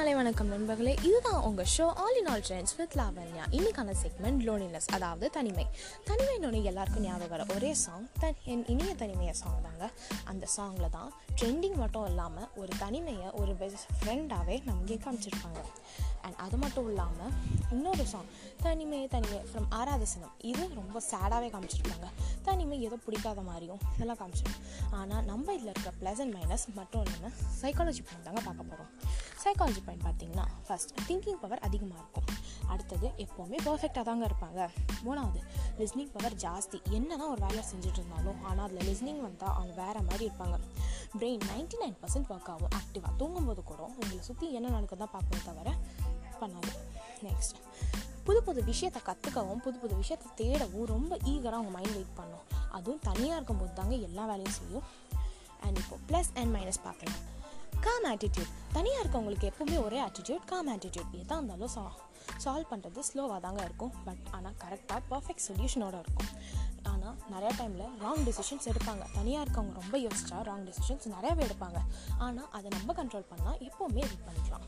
மாலை வணக்கம் நண்பர்களே இதுதான் உங்கள் show all in all trends with Lavanya. இன்னைக்கான செக்மெண்ட் லோனினஸ் அதாவது தனிமை. தனிமைன்னு எல்லாருக்கும் ஞாபகம் வர ஒரே சாங் தன் என் இனிய தனிமையை சாங் தாங்க. அந்த சாங்கில் தான் ட்ரெண்டிங் மட்டும் இல்லாமல் ஒரு தனிமையை ஒரு பெஸ்ட் ஃப்ரெண்டாகவே நமக்கு காமிச்சிருப்பாங்க. அண்ட் அது மட்டும் இல்லாமல் இன்னொரு சாங் தனிமை தனிமை ஃப்ரம் ஆராதசனம். இது ரொம்ப சேடாகவே காமிச்சிருப்பாங்க. தனிமை ஏதோ பிடிக்காத மாதிரியும் இதெல்லாம் காமிச்சிருக்கோம் ஆனால் நம்ம இதில் இருக்க ப்ளஸ் அண்ட் மைனஸ் மட்டும் இல்லாமல் சைக்காலஜி பண்ணி தாங்க பார்க்க போகிறோம் சைக்காலஜி பாயிண்ட் பார்த்தீங்கன்னா ஃபஸ்ட் திங்கிங் பவர் அதிகமாக இருக்கும். அடுத்தது எப்போவுமே பர்ஃபெக்டாக தாங்க இருப்பாங்க. மூணாவது லிஸ்னிங் பவர் ஜாஸ்தி. என்ன தான் ஒரு வேலை செஞ்சுட்டு இருந்தாலும் ஆனால் அதில் லிஸ்னிங் வந்தால் அவங்க வேறு மாதிரி இருப்பாங்க. Brain ninety nine percent work ஆகும் ஆக்டிவாக தூங்கும்போது கூட உங்களை சுற்றி என்ன நடக்குது தான் பார்க்கணும் தவிர பண்ணாது. நெக்ஸ்ட் புது புது விஷயத்தை கற்றுக்கவும் புது புது விஷயத்தை தேடவும் ரொம்ப ஈகராக அவங்க மைண்ட் வெயிட் பண்ணும். அதுவும் தனியாக இருக்கும்போது தாங்க எல்லா வேலையும் செய்யும். அண்ட் இப்போ ப்ளஸ் அண்ட் மைனஸ் பார்க்கலாம். காம் ஆட்டிடியூட் தனியாக இருக்கவங்களுக்கு எப்பவுமே ஒரே ஆட்டிடியூட் காம் ஆட்டிடியூட் எதாக இருந்தாலும் சா சால்வ் பண்ணுறது ஸ்லோவாக தாங்க இருக்கும். பட் ஆனால் கரெக்டாக பர்ஃபெக்ட் சொல்யூஷனோட இருக்கும். ஆனால் நிறையா டைமில் ராங் டிசிஷன்ஸ் எடுப்பாங்க. தனியாக இருக்கவங்க ரொம்ப யோசிச்சா ராங் டிசிஷன்ஸ் நிறையாவே எடுப்பாங்க. ஆனால் அதை நம்ம கண்ட்ரோல் பண்ணால் எப்போவுமே இது பண்ணிக்கலாம்.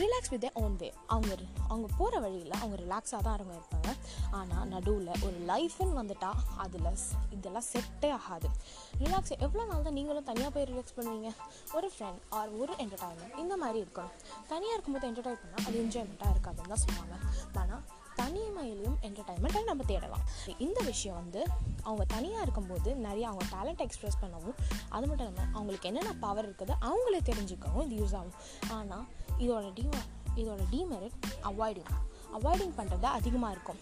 ரிலாக்ஸ் வித் ஓன் வே அவங்க அவங்க போகிற வழியில் அவங்க ரிலாக்ஸாக தான் அவங்க இருப்பாங்க ஆனால் நடுவில் ஒரு லைஃப்னு வந்துட்டா அதில் இதெல்லாம் செட்டே ஆகாது. ரிலாக்ஸ் எவ்வளோ நாள் தான் நீங்களும் தனியாக போய் ரிலாக்ஸ் பண்ணுவீங்க? ஒரு ஃப்ரெண்ட் ஆர் ஒரு என்டர்டைன்மெண்ட் இந்த மாதிரி இருக்கணும். தனியாக இருக்கும்போது என்டர்டைன் பண்ணால் அது என்ஜாய்மெண்ட்டாக இருக்காதுன்னு தான் சொல்லுவாங்க. ஆனால் தனிமையிலையும் என்டர்டைன்மெண்ட்டை நம்ம தேடலாம். இந்த விஷயம் வந்து அவங்க தனியாக இருக்கும்போது நிறைய அவங்க டேலண்ட் எக்ஸ்ப்ரெஸ் பண்ணவும் அது மட்டும் இல்லாமல் அவங்களுக்கு என்னென்ன பவர் இருக்குதோ அவங்களே தெரிஞ்சுக்கவும் இது யூஸ் ஆகும். ஆனால் இதோட டீ இதோட டீமெரிட் அவாய்டிங் அவாய்டிங் பண்ணுறது அதிகமாக இருக்கும்.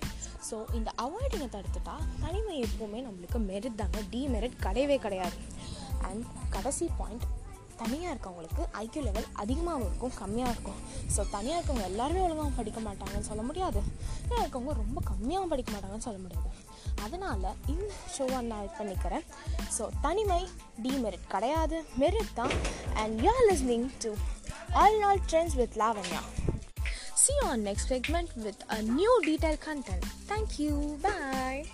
ஸோ இந்த அவாய்டிங்கை தடுத்துட்டா தனிமை எப்போவுமே நம்மளுக்கு மெரிட் தாங்க. டிமெரிட் கிடையவே கிடையாது. அண்ட் கடைசி பாயிண்ட் தனியாக இருக்கவங்களுக்கு ஐக்கியூ லெவல் அதிகமாகவும் இருக்கும் கம்மியாக இருக்கும் ஸோ தனியாக இருக்கவங்க எல்லாருமே ஒழுங்காக படிக்க மாட்டாங்கன்னு சொல்ல முடியாது தனியாக இருக்கவங்க ரொம்ப கம்மியாகவும் படிக்க மாட்டாங்கன்னு சொல்ல முடியாது அதனால் இந்த ஷோவை நான் இது பண்ணிக்கிறேன் ஸோ தனிமை டிமெரிட் கிடையாது மெரிட் தான் and you are listening to all நாள் trends with Lavanya Lavanya. See you on next segment with a new detailed content. Thank you. Bye.